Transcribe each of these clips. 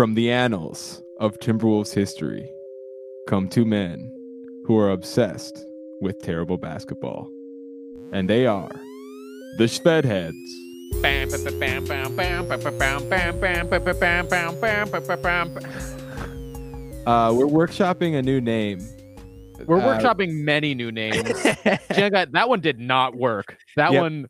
From the annals of Timberwolves history come two men who are obsessed with terrible basketball. And they are the Shvedheads. Uh, we're workshopping a new name. We're Uh, workshopping many new names. Jenga, that one did not work. That Yep. one.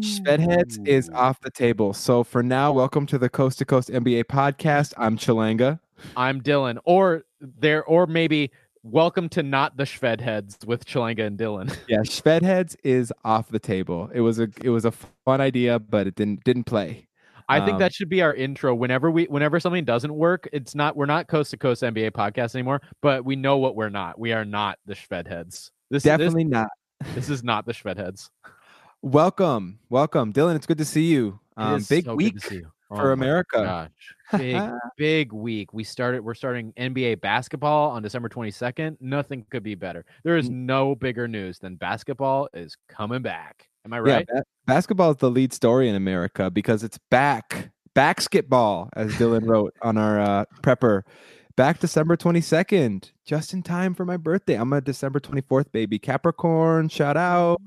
Shvedheads is off the table. So for now, welcome to the Coast to Coast NBA podcast. I'm Chalanga. I'm Dylan. Or there, or maybe welcome to not the Shved heads with Chalanga and Dylan. Yeah, Shvedheads is off the table. It was a it was a fun idea, but it didn't didn't play. I think Um, that should be our intro. Whenever we, whenever something doesn't work, it's not. We're not coast to coast NBA podcast anymore. But we know what we're not. We are not the Shved heads. This Definitely not. This, this is not the Shved heads. Welcome, welcome, Dylan. It's good to see you. Um, big so week you. for Oh my America. Gosh, big big week. We started. We're starting NBA basketball on December 22nd. Nothing could be better. There is no bigger news than basketball is coming back. Am I right? Yeah, ba- basketball is the lead story in America because it's back. Basketball, as Dylan wrote on our uh, prepper. Back December 22nd, just in time for my birthday. I'm a December 24th baby. Capricorn, shout out.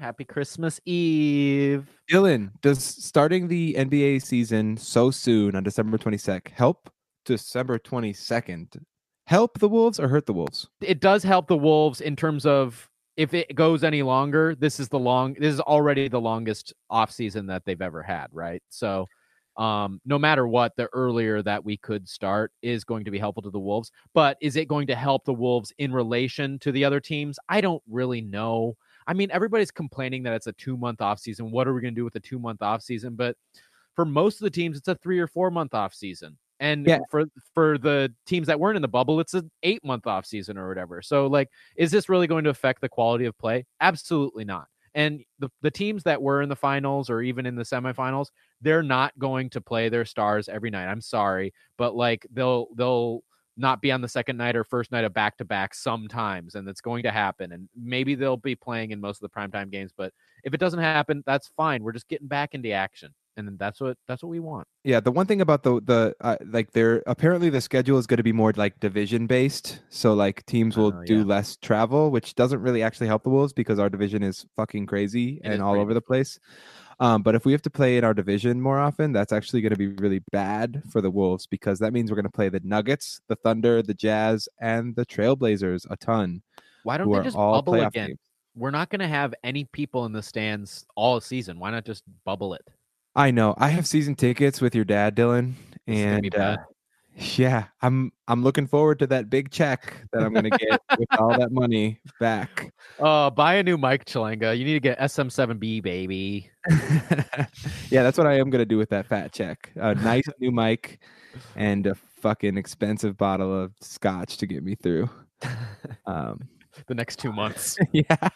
Happy Christmas Eve. Dylan, does starting the NBA season so soon on December 22nd help December 22nd help the Wolves or hurt the Wolves? It does help the Wolves in terms of if it goes any longer, this is the long this is already the longest offseason that they've ever had, right? So um no matter what, the earlier that we could start is going to be helpful to the Wolves. But is it going to help the Wolves in relation to the other teams? I don't really know. I mean, everybody's complaining that it's a two month off season. What are we going to do with a two month off season? But for most of the teams, it's a three or four month off season. And Yeah. for for the teams that weren't in the bubble, it's an eight month off season or whatever. So like, is this really going to affect the quality of play? Absolutely not. And the, the teams that were in the finals or even in the semifinals, they're not going to play their stars every night. I'm sorry, but like they'll they'll not be on the second night or first night of back to back sometimes, and it's going to happen. And maybe they'll be playing in most of the primetime games, but if it doesn't happen, that's fine. We're just getting back into action, and that's what that's what we want. Yeah, the one thing about the the uh, like there apparently the schedule is going to be more like division based, so like teams will Oh, do yeah. less travel, which doesn't really actually help the Wolves because our division is fucking crazy It and is all pretty over the place. Um, but if we have to play in our division more often, that's actually going to be really bad for the Wolves because that means we're going to play the Nuggets, the Thunder, the Jazz, and the Trailblazers a ton. Why don't they just all bubble again? teams. We're not going to have any people in the stands all season. Why not just bubble it? I know. I have season tickets with your dad, Dylan, This is gonna be and uh. Yeah, I'm I'm looking forward to that big check that I'm gonna get with all that money back. Uh, buy a new mic, Chalanga. You need to get SM7B, baby. yeah, that's what I am gonna do with that fat check. A nice new mic and a fucking expensive bottle of scotch to get me through. Um, The next two months. yeah.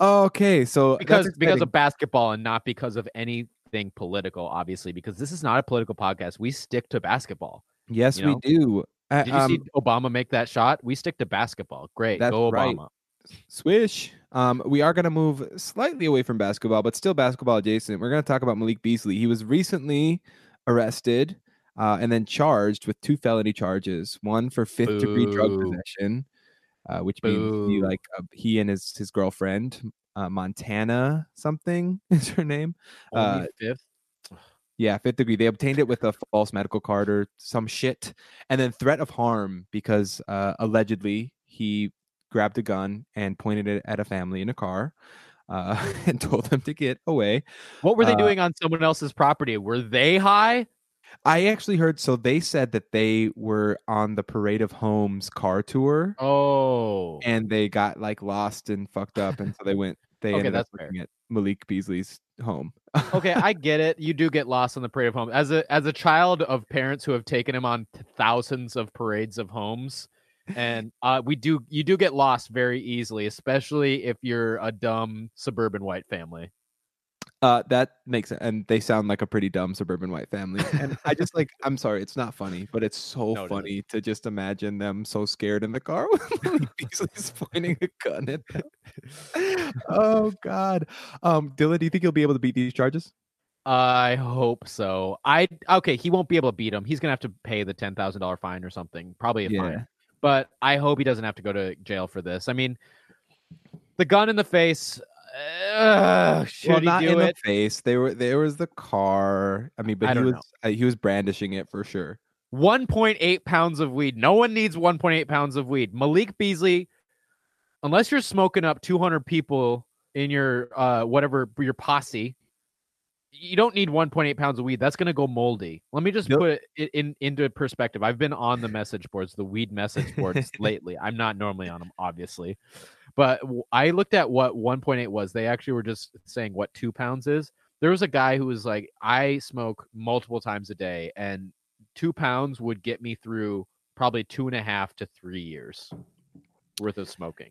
okay, so because because of basketball and not because of anything political, obviously, because this is not a political podcast. We stick to basketball. yes, you we do. Uh, Did you um, see Obama make that shot? We stick to basketball. Great. That's Go right. Swish. Um, we are going to move slightly away from basketball, but still basketball adjacent. We're going to talk about Malik Beasley. He was recently arrested uh, and then charged with two felony charges one for fifth degree drug possession, uh, which means he, like uh, he and his, his girlfriend, uh, Montana something is her name. Only Uh, fifth. Yeah, fifth degree. They obtained it with a false medical card or some shit. And then threat of harm because uh, allegedly he grabbed a gun and pointed it at a family in a car uh, and told them to get away. What were they uh, doing on someone else's property? Were they high? I actually heard so they said that they were on the Parade of Homes car tour Oh, and they got like lost and fucked up. And so they went, they Okay, ended up that's fair. looking at Malik Beasley's home. okay, I get it. You do get lost on the parade of homes. As a as a child of parents who have taken him on thousands of parades of homes, and uh, we do you do get lost very easily, especially if you're a dumb suburban white family. Uh, that makes sense. And they sound like a pretty dumb suburban white family. And I just like, I'm sorry, it's not funny, but it's so No, funny to just imagine them so scared in the car with Beasley's pointing a gun at them. oh God. Um, Dylan, do you think you'll be able to beat these charges? I hope so. I okay. He won't be able to beat him. He's gonna have to pay the ten thousand dollar fine or something. Probably a Yeah. fine. But I hope he doesn't have to go to jail for this. I mean, the gun in the face. Well, not in it? the face. They were there was the car. I mean, but I he was know. uh, he was brandishing it for sure. 1.8 pounds of weed. No one needs 1.8 pounds of weed. Malik Beasley, unless you're smoking up 200 people in your uh whatever your posse, you don't need 1.8 pounds of weed. That's gonna go moldy. Let me just Yep. put it in into perspective. I've been on the message boards, the weed message boards lately. I'm not normally on them, obviously, but I looked at what 1.8 was. They actually were just saying what two pounds is. There was a guy who was like, I smoke multiple times a day, and two pounds would get me through probably two and a half to three years worth of smoking.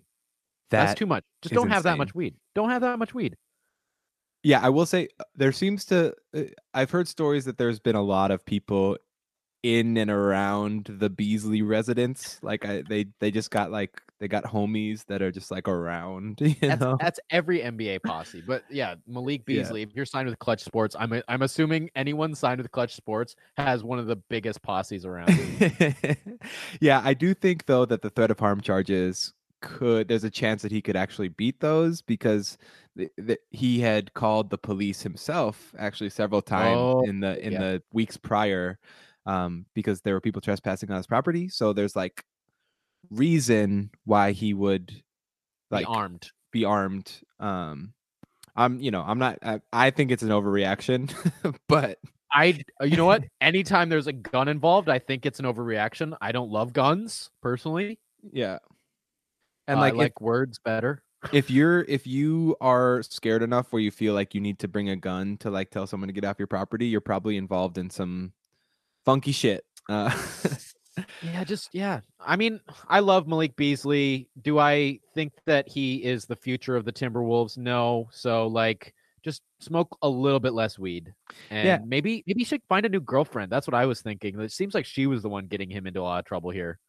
That That's too much. Just don't have that much weed. Don't have that much weed. Yeah, I will say uh, there seems to. uh, I've heard stories that there's been a lot of people in and around the Beasley residence. Like I, they they just got like they got homies that are just like around. You That's, know? that's every NBA posse. But yeah, Malik Yeah. Beasley, if you're signed with Clutch Sports, I'm I'm assuming anyone signed with Clutch Sports has one of the biggest posses around. yeah, I do think though that the threat of harm charges could. There's a chance that he could actually beat those because th- th- he had called the police himself actually several times Oh, in the in yeah. the weeks prior, um, because there were people trespassing on his property. So there's like reason why he would like Be armed. be armed. Um, I'm you know I'm not. I, I think it's an overreaction, but I uh, you know what? Anytime there's a gun involved, I think it's an overreaction. I don't love guns personally. yeah. And like, like, I if- like words better. if you're if you are scared enough where you feel like you need to bring a gun to like tell someone to get off your property, you're probably involved in some funky shit. Uh, Yeah, just yeah. I mean, I love Malik Beasley. Do I think that he is the future of the Timberwolves? No. So like just smoke a little bit less weed. And Yeah. maybe maybe he should find a new girlfriend. That's what I was thinking. It seems like she was the one getting him into a lot of trouble here.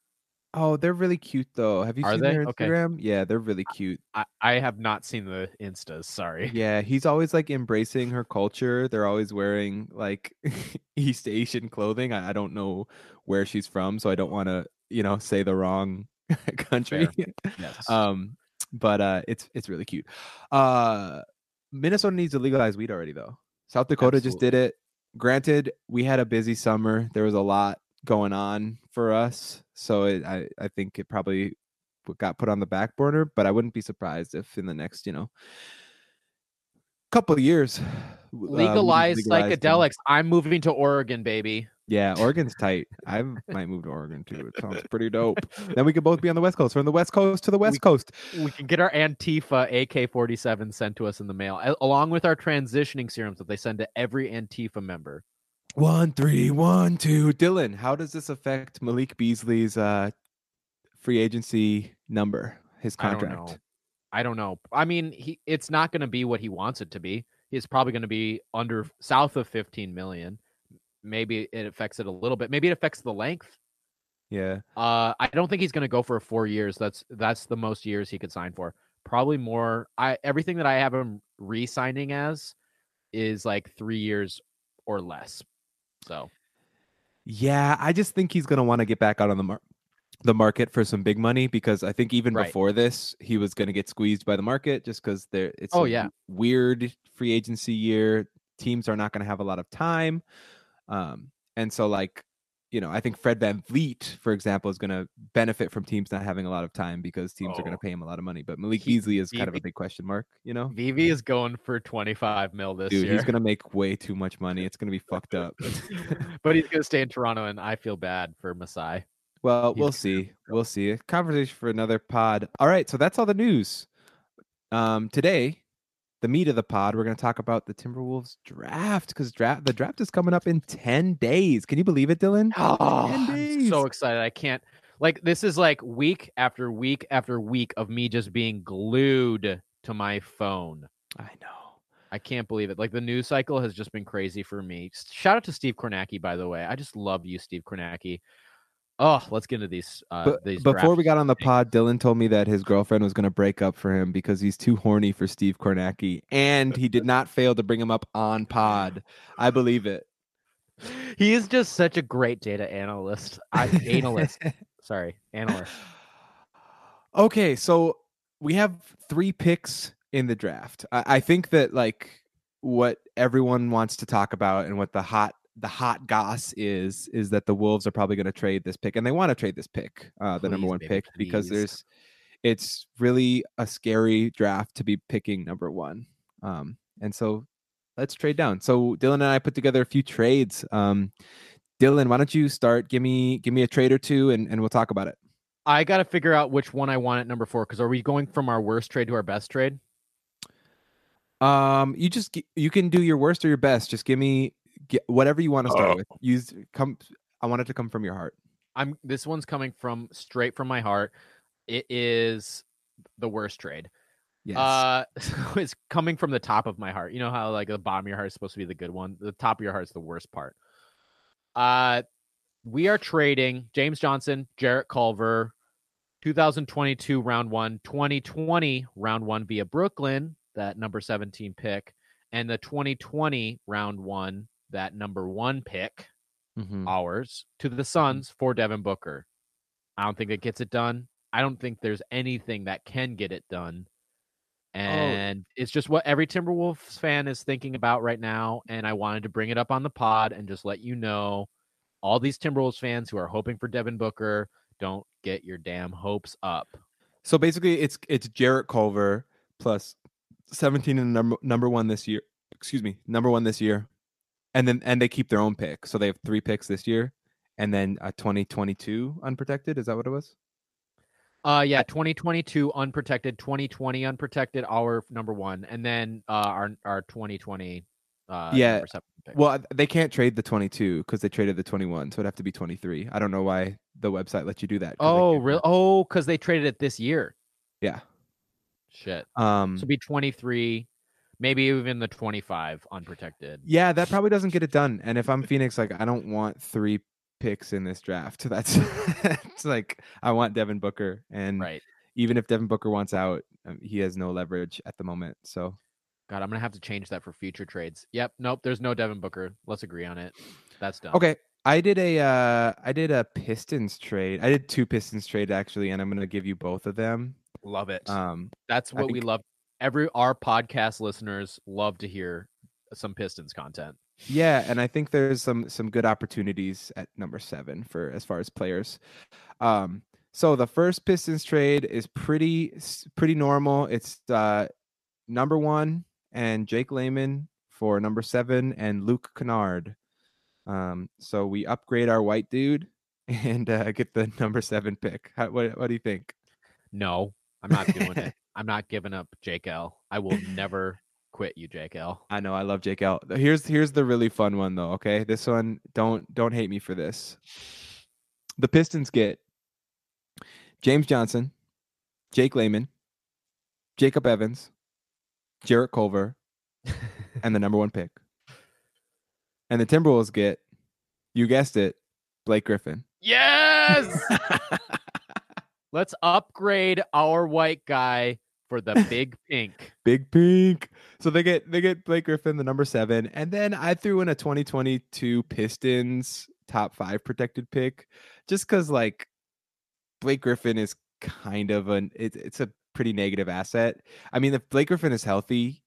Oh, they're really cute though. Have you Are seen they? their Okay. Instagram? Yeah, they're really cute. I, I have not seen the instas, sorry. Yeah, he's always like embracing her culture. They're always wearing like East Asian clothing. I, I don't know where she's from, so I don't want to, you know, say the wrong country. Yes. um but uh it's it's really cute uh minnesota needs to legalize weed already though south dakota just did it granted we had a busy summer there was a lot going on for us so it, i i think it probably got put on the back burner but i wouldn't be surprised if in the next you know couple of years w- uh, Legalize psychedelics. I'm moving to Oregon, baby. yeah oregon's tight i might move to oregon too it sounds pretty dope then we could both be on the west coast from the west coast to the west We- coast We can get our Antifa AK 47 sent to us in the mail, along with our transitioning serums that they send to every Antifa member. One, three, one, two. Dylan, how does this affect Malik Beasley's uh, free agency number, his I don't contract? know. I don't know. I mean, he it's not going to be what he wants it to be. He's probably going to be under south of 15 million. Maybe it affects it a little bit. Maybe it affects the length. Yeah. Uh, I don't think he's going to go for four years. That's that's the most years he could sign for. Probably more. I everything that I have him re-signing as is like three years or less. So Yeah, I just think he's gonna want to get back out on the mar- the market for some big money because I think even Right. before this, he was gonna get squeezed by the market just because there it's Oh, a yeah. weird free agency year. Teams are not gonna have a lot of time. Um, and so like you know, I think Fred VanVleet, for example, is going to benefit from teams not having a lot of time because teams are going Oh. to pay him a lot of money. But Malik Beasley is kind of a big question mark, you know? VV is going for 25 mil this Dude, year. he's going to make way too much money. It's going to be fucked up. but he's going to stay in Toronto, and I feel bad for Masai. Well, He's we'll see. We'll see. A conversation for another pod. All right, so that's all the news. Um, today, the meat of the pod, we're going to talk about the Timberwolves draft because draft the draft is coming up in ten days. Can you believe it, Dylan? Oh, 10 ah, I'm so excited. I can't. Like, this is like week after week after week of me just being glued to my phone. I know. I can't believe it. Like, the news cycle has just been crazy for me. Shout out to Steve Kornacki, by the way. I just love you, Steve Kornacki. Oh, let's get into these. Uh, But these before we got on the things. pod, Dylan told me that his girlfriend was going to break up for him because he's too horny for Steve Kornacki, and he did not fail to bring him up on pod. I believe it. he is just such a great data analyst. I, analyst. Sorry, analyst. Okay, so we have three picks in the draft. I, I think that like what everyone wants to talk about and what the hot the hot goss is is that the Wolves are probably going to trade this pick, and they want to trade this pick, uh, the number one baby, pick, because there's it's really a scary draft to be picking number one. Um, and so let's trade down. So Dylan and I put together a few trades. Um, Dylan, why don't you start? Give me give me a trade or two, and, and we'll talk about it. I got to figure out which one I want at number four. Because are we going from our worst trade to our best trade? Um, you just you can do your worst or your best. Just give me get, whatever you want to start with. Use come. I want it to come from your heart. I'm. This one's coming from straight from my heart. It is the worst trade. Yes. Uh, so it's coming from the top of my heart. You know how like the bottom of your heart is supposed to be the good one. The top of your heart is the worst part. Uh, we are trading James Johnson, Jarrett Culver, 2022 round one, 2020 round one via Brooklyn, that number 17 pick, and the 2020 round one, that number one pick, Mhm. ours, to the Suns for Devin Booker. I don't think it gets it done. I don't think there's anything that can get it done. And it's just what every Timberwolves fan is thinking about right now. And I wanted to bring it up on the pod and just let you know all these Timberwolves fans who are hoping for Devin Booker, don't get your damn hopes up. So basically, it's it's Jarrett Culver plus seventeen and number number one this year. Excuse me, number one this year, and then and they keep their own pick. So they have three picks this year, and then a twenty twenty two unprotected. Is that what it was? Uh yeah, 2022 unprotected, 2020 unprotected, our number one, and then uh our our 2020 uh Yeah, number seven pick. Well, they can't trade the twenty two because they traded the twenty one, so it'd have to be twenty three. I don't know why the website lets you do that. oh really? Oh, because they traded it this year. Yeah. Shit. Um. So be 23, maybe even the 25 unprotected. Yeah, that probably doesn't get it done. And if I'm Phoenix, like I don't want three picks in this draft. That's it's like I want Devin Booker, and Right. even if Devin Booker wants out, um, he has no leverage at the moment. So God, I'm gonna have to change that for future trades. Yep. Nope. There's no Devin Booker. Let's agree on it. That's done. okay, I did a uh I did a Pistons trade. I did two Pistons trade actually, and I'm gonna give you both of them. Love it. Um, That's what we love. Every our podcast listeners love to hear some Pistons content. yeah, and I think there's some some good opportunities at number seven for as far as players. Um, so the first Pistons trade is pretty pretty normal. It's uh number one and Jake Layman for number seven and Luke Kennard. Um, so we upgrade our white dude and uh, get the number seven pick. How, what what do you think? No, I'm not doing it. I'm not giving up Jake L. I will never quit you, Jake L. I know I love Jake L. Here's here's the really fun one though. Okay, this one don't don't hate me for this. The Pistons get James Johnson, Jake Layman, Jacob Evans, Jarrett Culver, and the number one pick. And the Timberwolves get, you guessed it, Blake Griffin. Yes. Let's upgrade our white guy for the big pink. Big pink. So they get they get Blake Griffin, the number seven, and then I threw in a 2022 Pistons top five protected pick, just because like Blake Griffin is kind of an it, it's a pretty negative asset. I mean, if Blake Griffin is healthy,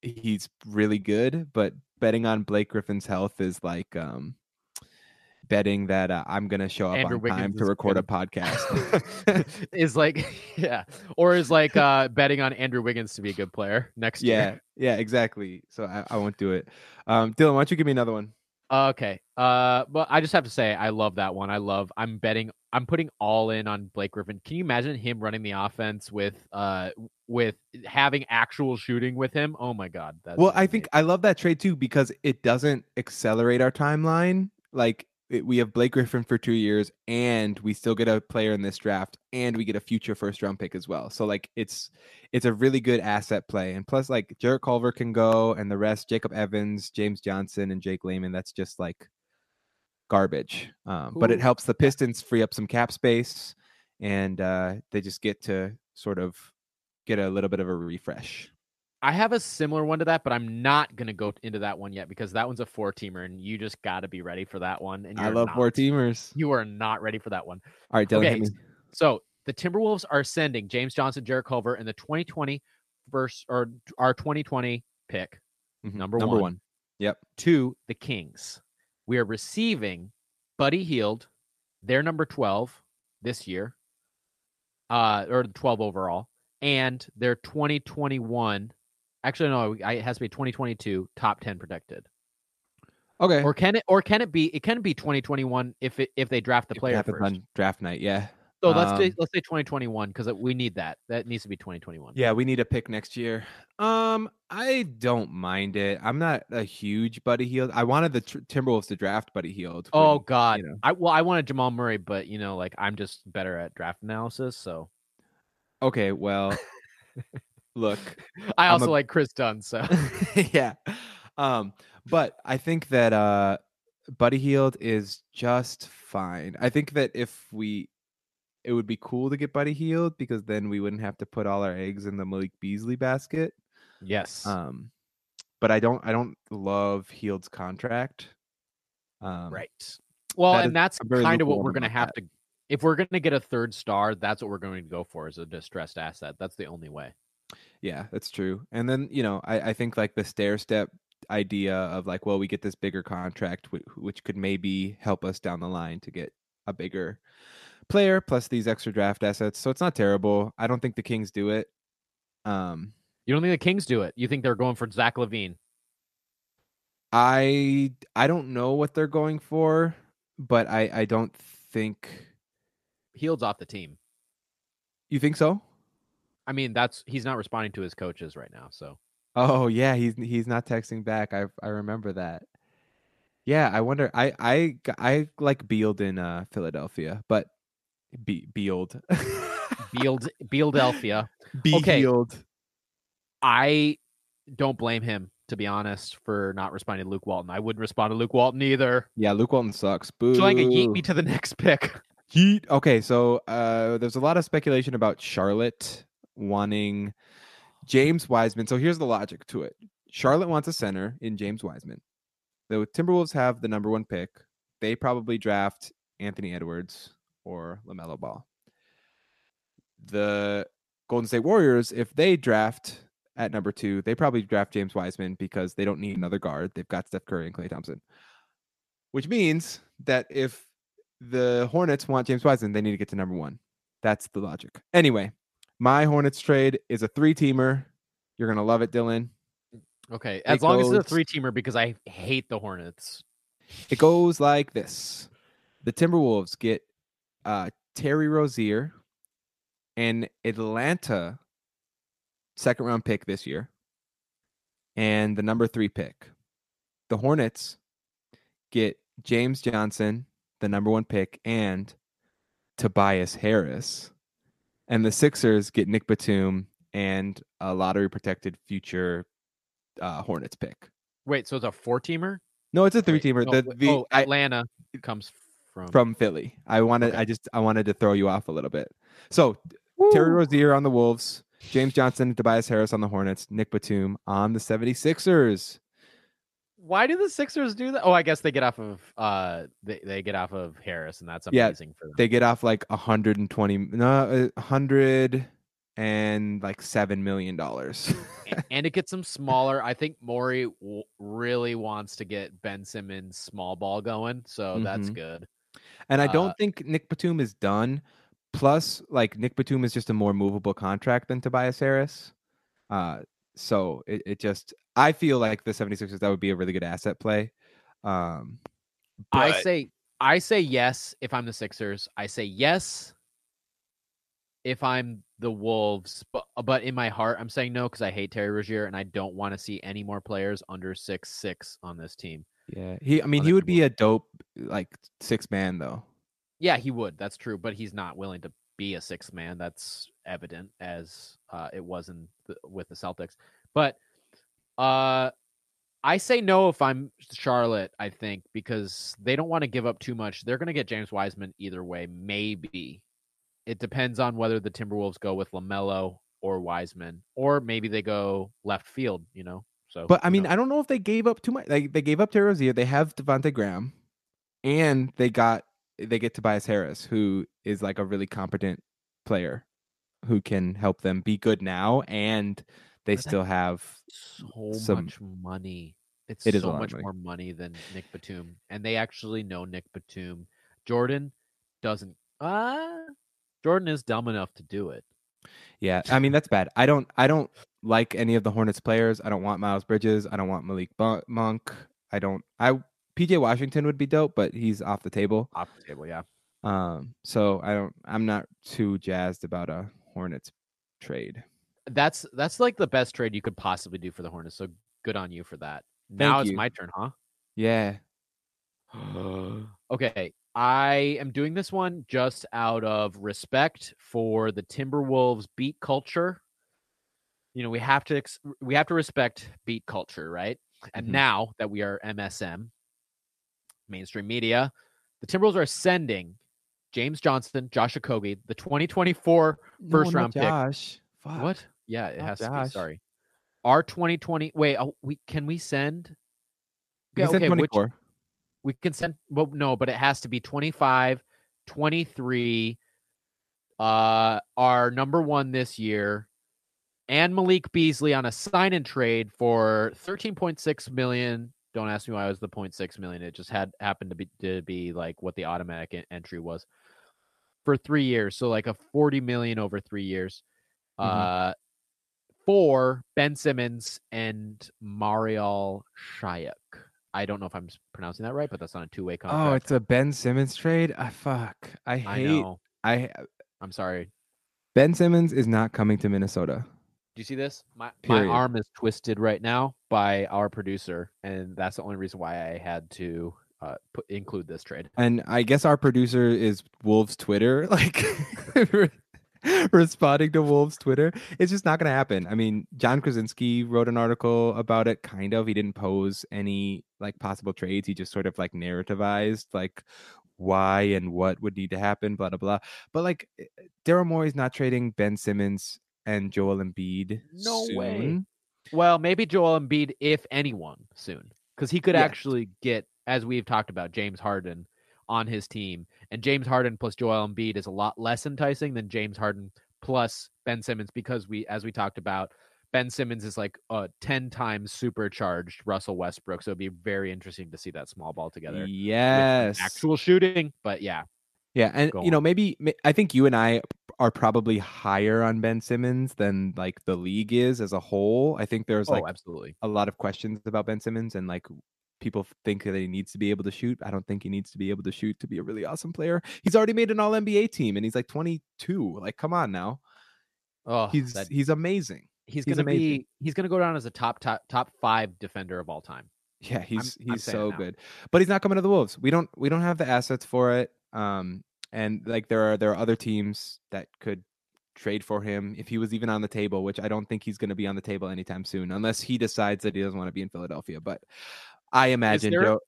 he's really good, but betting on Blake Griffin's health is like um betting that uh, I'm gonna show up Andrew on time to record a podcast. is like yeah, or is like uh betting on Andrew Wiggins to be a good player next yeah, year. yeah, yeah, exactly. So I, I won't do it. Um, Dylan, why don't you give me another one? Okay. Uh, but I just have to say, I love that one. I love. I'm betting. I'm putting all in on Blake Griffin. Can you imagine him running the offense with uh with having actual shooting with him? Oh my god. That's Well, I think I love that trade too because it doesn't accelerate our timeline. Like we have Blake Griffin for two years, and we still get a player in this draft, and we get a future first round pick as well. So like it's it's a really good asset play, and plus like Jarrett Culver can go, and the rest Jacob Evans, James Johnson, and Jake Layman. That's just like garbage. Um, but it helps the Pistons free up some cap space, and uh, they just get to sort of get a little bit of a refresh. I have a similar one to that, but I'm not gonna go into that one yet because that one's a four teamer, and you just got to be ready for that one. And I love not. four teamers. You are not ready for that one. All right, Dylan, Okay. So the Timberwolves are sending James Johnson, Jarrett Culver, and the 2020 verse or our 2020 pick Mhm, number number one. one. Yep. to the Kings. We are receiving Buddy Hield, their number 12 this year, uh, or 12 overall, and their 2021. Actually, no, I- it has to be 2022 top 10 protected. Okay. Or can it? Or can it be? It can be 2021 if it if they draft the If player first. on draft night. Yeah. So let's say Um, let's say 2021 because we need that. That needs to be 2021. Yeah, we need a pick next year. Um, I don't mind it. I'm not a huge Buddy Hield. I wanted the tr- Timberwolves to draft Buddy Hield. Oh when- God, know. I well I wanted Jamal Murray, but you know, like I'm just better at draft analysis. So Okay, well, look, I also a- like Chris Dunn. So yeah. Um, but I think that uh Buddy Hield is just fine. I think that if we it would be cool to get Buddy Hield because then we wouldn't have to put all our eggs in the Malik Beasley basket. yes, Um but I don't I don't love Hield's contract. Um right. Well, that and that's kind of what we're gonna have that. to. If we're gonna get a third star, that's what we're going to go for is a distressed asset. That's the only way. Yeah, that's true. And then, you know, I, I think like the stair step idea of like, well, we get this bigger contract, which, which could maybe help us down the line to get a bigger player plus these extra draft assets. So it's not terrible. I don't think the Kings do it. Um, You don't think the Kings do it? You think they're going for Zach LaVine? I I don't know what they're going for, but I I don't think Hield's off the team. you think so. I mean, that's he's not responding to his coaches right now. So Oh yeah, he's he's not texting back. I I remember that. Yeah, I wonder. I I I like Beald in uh, Philadelphia, but Be Beald. Beald Bealdelphia. Okay. Beald. I don't blame him to be honest for not responding to Luke Walton. I wouldn't respond to Luke Walton either. Yeah, Luke Walton sucks. Boo. I can yeet me to the next pick. Yeet. Okay, so uh, there's a lot of speculation about Charlotte wanting James Wiseman. So here's the logic to it: Charlotte wants a center in James Wiseman. The Timberwolves have the number one pick. They probably draft Anthony Edwards or Lamelo Ball. The Golden State Warriors, if they draft at number two, they probably draft James Wiseman because they don't need another guard. They've got Steph Curry and Klay Thompson. Which means that if the Hornets want James Wiseman, they need to get to number one. That's the logic. Anyway, my Hornets trade is a three teamer. You're gonna love it, Dylan. Okay, as It long as it's a three teamer because I hate the Hornets. It goes like this: the Timberwolves get uh, Terry Rozier, an Atlanta second round pick this year, and the number three pick. The Hornets get James Johnson, the number one pick, and Tobias Harris. And the Sixers get Nic Batum and a lottery protected future uh, Hornets pick. Wait, so it's a four teamer? No, it's a three teamer. No, the the oh, I- Atlanta comes from from Philly. I wanted Okay. I just I wanted to throw you off a little bit. So Terry Rozier on the Wolves, James Johnson Tobias Harris on the Hornets, Nic Batum on the 76ers. Why do the Sixers do that? Oh, I guess they get off of uh they, they get off of Harris and that's Yeah, amazing for them. They get off like 120 no uh, 100 and like 7 million dollars. And it gets them smaller. I think Morey w- really wants to get Ben Simmons small ball going, so that's Mhm. good. and I Uh, don't think Nic Batum is done. Plus like Nic Batum is just a more movable contract than Tobias Harris. Uh so it, it just I feel like the 76ers that would be a really good asset play. Um I say I say yes if I'm the Sixers. I say yes if I'm the Wolves, but but in my heart I'm saying no because I hate Terry Rozier and I don't want to see any more players under six six on this team. Yeah, he. I mean, he would be a dope like six man though. Yeah, he would. That's true, but he's not willing to be a six man. That's evident as uh, it was in the, with the Celtics. But uh, I say no if I'm Charlotte, I think, because they don't want to give up too much. They're going to get James Wiseman either way, maybe. It depends on whether the Timberwolves go with LaMelo or Wiseman, or maybe they go left field, you know? So, But I mean, knows? I don't know if they gave up too much. Like they gave up Terry Rozier. They have Devontae Graham, and they got they get Tobias Harris, who is like a really competent player who can help them be good now, and they But still have. so some- much money. It's It is so much money. more money than Nic Batum, and they actually know Nic Batum. Jordan doesn't. Uh Jordan is dumb enough to do it. Yeah, I mean that's bad. I don't I don't like any of the Hornets players. I don't want Miles Bridges. I don't want Malik Monk. I don't. I PJ Washington would be dope, but he's off the table. Off the table, yeah. Um, so I don't. I'm not too jazzed about a Hornets trade. That's that's like the best trade you could possibly do for the Hornets. So good on you for that. Now it's you. my turn, huh? Yeah. okay, I am doing this one just out of respect for the Timberwolves beat culture. You know, we have to ex- we have to respect beat culture, right? And Mhm. now that we are MSM, mainstream media, the Timberwolves are sending James Johnson, Josh Okogie, the 2024 First No, round pick. Josh. Fuck. what? Yeah, it Not has to be. Sorry. Our 2020. Wait, oh, we can we send? You Okay, okay, which- 24. we can send well no but it has to be 25 23 uh our number one this year and malik beasley on a sign and trade for 13.6 million don't ask me why it was the 0.6 million it just had happened to be to be like what the automatic en- entry was for three years so like a 40 million over three years Mhm. uh for ben simmons and Marial Shayok I don't know if I'm pronouncing that right, but that's on a two-way contract. Oh, it's a Ben Simmons trade. I fuck. I I hate. know. I I'm sorry. Ben Simmons is not coming to Minnesota. Do you see this? My Period. my arm is twisted right now by our producer, and that's the only reason why I had to uh, put, include this trade. And I guess our producer is Wolves Twitter, like responding to Wolves Twitter. It's just not going to happen. I mean, Jon Krawczynski wrote an article about it, kind of. He didn't pose any like possible trades. He just sort of like narrativized like why and what would need to happen, blah blah blah. But like, eh, Daryl Morey's not trading Ben Simmons and Joel Embiid. No way. Well, maybe Joel Embiid, if anyone, soon, because he could Yeah. actually get, as we've talked about, James Harden on his team, and James Harden plus Joel Embiid is a lot less enticing than James Harden plus Ben Simmons because we, as we talked about, Ben Simmons is like a ten times supercharged Russell Westbrook, so it'd be very interesting to see that small ball together. Yes. actual shooting, but yeah, Yeah, and Go you know maybe I think you and I are probably higher on Ben Simmons than like the league is as a whole. I think there's oh, like absolutely. a lot of questions about Ben Simmons and like people think that he needs to be able to shoot. I don't think he needs to be able to shoot to be a really awesome player. He's already made an All NBA team and he's like 22. Like, come on now, Oh, he's that, he's amazing. he's he's gonna be he's gonna go down as a top top top five defender of all time. Yeah, he's I'm he's it so good. But he's not coming to the Wolves. We don't we don't have the assets for it. Um and like there are there are other teams that could trade for him if he was even on the table, which I don't think he's going to be on the table anytime soon unless he decides that he doesn't want to be in Philadelphia. But I imagine there-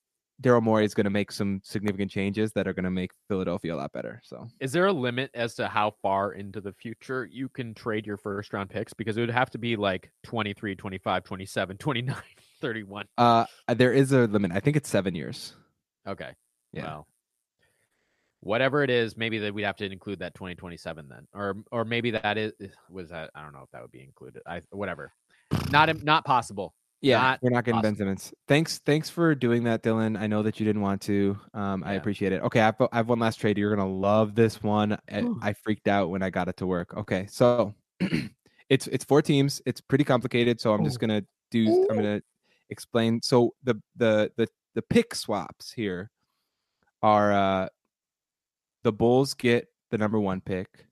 Daryl Morey is going to make some significant changes that are going to make Philadelphia a lot better. So Is there a limit as to how far into the future you can trade your first round picks? Because it would have to be like 23, 25, 27, 29, 31. uh there is a limit. I think it's seven years. Okay. Yeah. Well, whatever it is, maybe that we'd have to include that 2027 then. Or or maybe that is was that I don't know if that would be included. I whatever. Not not possible. Yeah, Not we're not getting Ben. Simmons. Thanks, thanks for doing that, Dylan. I know that you didn't want to. Um, I appreciate it. Okay, I've, I have one last trade. You're gonna love this one. I, Ooh. I freaked out when I got it to work. Okay, so it's it's four teams. It's pretty complicated. So I'm just gonna do. I'm gonna explain. So the the the the pick swaps here are uh the Bulls get the number one pick,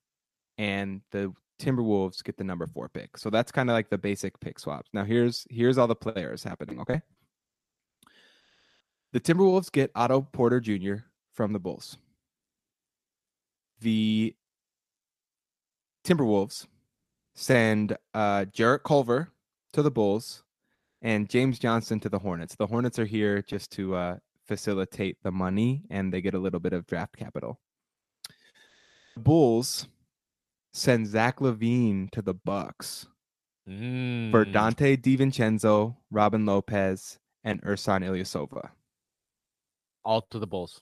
and the Timberwolves get the number four pick. So that's kind of like the basic pick swaps. Now here's here's all the players happening. Okay. The Timberwolves get Otto Porter Jr. from the Bulls. The Timberwolves send uh, Jarrett Culver to the Bulls and James Johnson to the Hornets. The Hornets are here just to uh, facilitate the money, and they get a little bit of draft capital. Bulls send Zach LaVine to the Bucks for Mm. Donte DiVincenzo, Robin Lopez, and Ersan Ilyasova. all to the Bulls.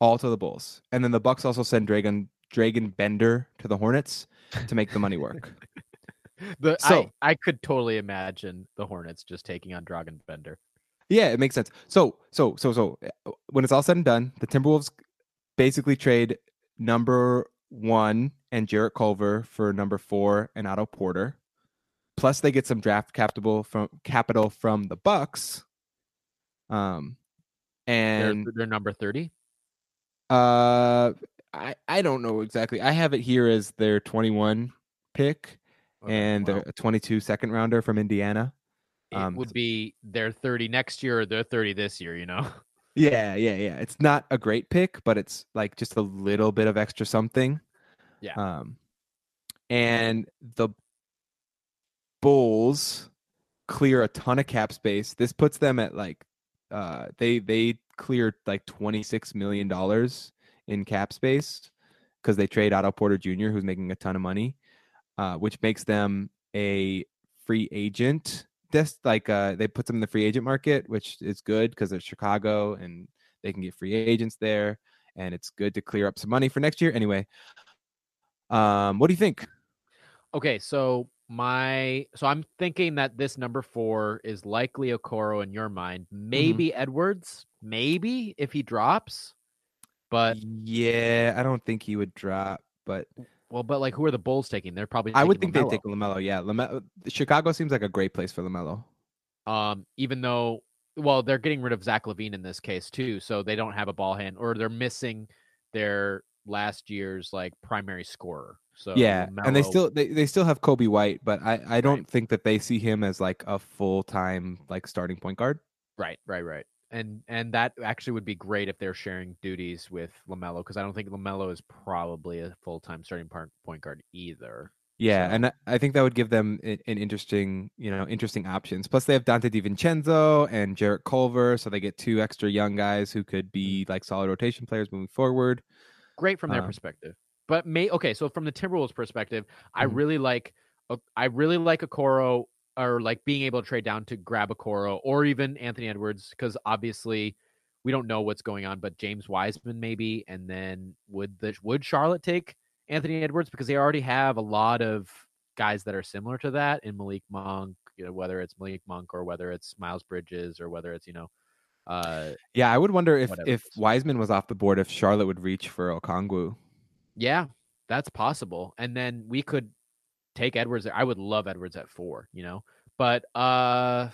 All to the Bulls. And then the Bucks also send Dragon Dragan Bender to the Hornets to make the money work. The So- I, I could totally imagine the Hornets just taking on Dragan Bender. Yeah, it makes sense. So, so, so, so, uh, when it's all said and done, the Timberwolves basically trade number one and Jarrett Culver for number four and Otto Porter. Plus, they get some draft capital from capital from the Bucks. Um, They're, and they're number thirty. uh, I I don't know exactly. I have it here as their twenty one pick and their 22 second rounder from Indiana. it um, would be they're thirty next year or they're thirty this year. You know. Yeah, yeah, yeah. It's not a great pick, but it's like just a little bit of extra something. Yeah. Um, and the Bulls clear a ton of cap space. This puts them at like uh they they cleared like 26 million dollars in cap space because they trade Otto Porter Jr. who's making a ton of money. Uh, which makes them a free agent this like uh they put them in the free agent market which is good because they're chicago and they can get free agents there and it's good to clear up some money for next year anyway um what do you think Okay, so my so I'm thinking that this number four is likely Okoro in your mind. Mm-hmm. Maybe Edwards, maybe if he drops. But yeah i don't think he would drop but well, but like who are the Bulls taking? They're probably i would think LaMelo. take lamelo yeah Lame- chicago seems like a great place for lamelo um even though well they're getting rid of Zach LaVine in this case too, so they don't have a ball hand or they're missing their last year's like primary scorer. So yeah and they still they, they still have Coby White but i i don't Right. think that they see him as like a full-time like starting point guard Right, right, right. And and that actually would be great if they're sharing duties with Lamelo because I don't think Lamelo is probably a full time starting point guard either. Yeah, So- and I- I think that would give them an interesting, you know, interesting options. Plus, they have Donte DiVincenzo and Jarrett Culver, so they get two extra young guys who could be like solid rotation players moving forward. Great from their Um, perspective. But may okay, so from the Timberwolves perspective, I Mhm. really like I really like Okoro or like being able to trade down to grab Okoro or even Anthony Edwards because obviously we don't know what's going on, but James Wiseman maybe, and then would the would Charlotte take Anthony Edwards because they already have a lot of guys that are similar to that in Malik Monk, you know, whether it's Malik Monk or whether it's Miles Bridges or whether it's you know, uh, Yeah, I would wonder if Whatever if. Wiseman was off the board, if Charlotte would reach for Okongwu. yeah, that's possible, and then we could take Edwards. I would love Edwards at four, you know, but uh,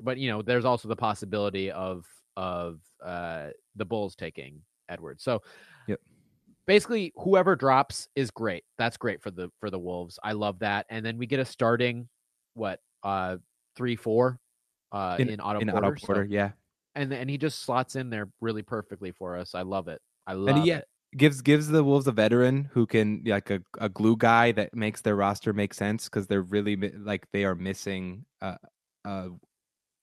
but you know, there's also the possibility of of uh the Bulls taking Edwards. So, Yep. Basically, whoever drops is great. That's great for the for the Wolves. I love that. And then we get a starting what uh three four uh in, In- Otto in Porter. Otto so- yeah, and and he just slots in there really perfectly for us. I love it. I love and yeah, it. Gives gives the Wolves a veteran who can like a, a glue guy that makes their roster make sense because they're really like they are missing uh uh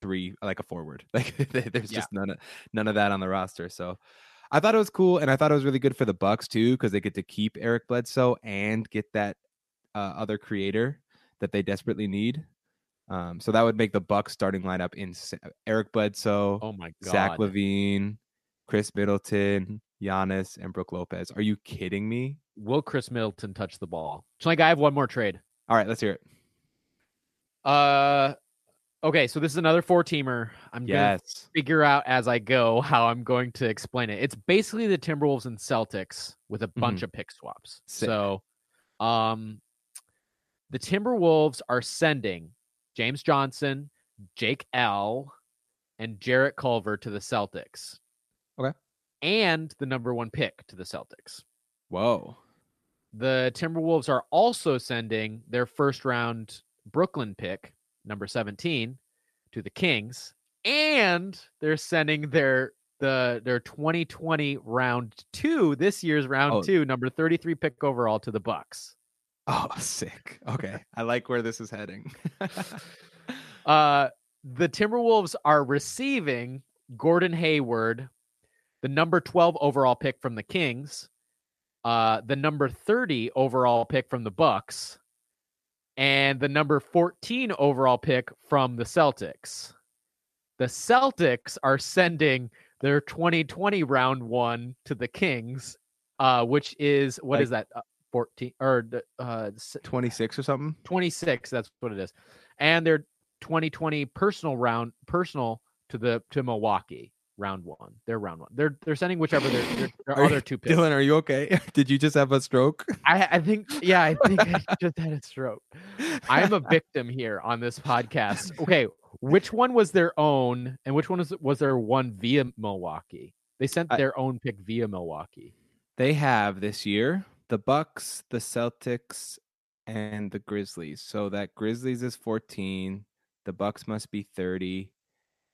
three like a forward like there's Yeah. just none of none of that on the roster so I thought it was cool and I thought it was really good for the Bucks too because they get to keep Eric Bledsoe and get that uh, other creator that they desperately need um so that would make the Bucks starting lineup in Eric Bledsoe Oh my god. Zach LaVine, Khris Middleton, Giannis, and Brook Lopez. Are you kidding me? Will Khris Middleton touch the ball? Like I have one more trade. All right, let's hear it. Uh okay, so this is another four teamer. I'm gonna figure out as I go how I'm going to explain it. It's basically the Timberwolves and Celtics with a bunch of pick swaps. Sick. So um the Timberwolves are sending James Johnson, Jake L, and Jarrett Culver to the Celtics. Okay. And the number one pick to the Celtics. Whoa. The Timberwolves are also sending their first round Brooklyn pick, number 17, to the Kings, and they're sending their the their 2020 round 2, this year's round Oh. 2, number 33 pick overall to the Bucks. Oh, sick. Okay. I like where this is heading. Uh the Timberwolves are receiving Gordon Hayward, the number 12 overall pick from the Kings, uh, the number 30 overall pick from the Bucks, and the number 14 overall pick from the Celtics. The Celtics are sending their 2020 round one to the Kings, uh, which is what Like- is that? Uh, 14 or uh, 26 or something. 26 that's what it is and their 2020 personal round personal to the to milwaukee round one. They're round one. They're they're sending whichever their, their, their Are you- other two picks. Dylan, are you okay? Did you just have a stroke? I, I think yeah i think i just had a stroke. I'm a victim here on this podcast. Okay which one was their own and which one was was their one via milwaukee? They sent I- their own pick via milwaukee. They have this year the Bucks, the Celtics, and the Grizzlies. So that Grizzlies is 14, the Bucks must be 30,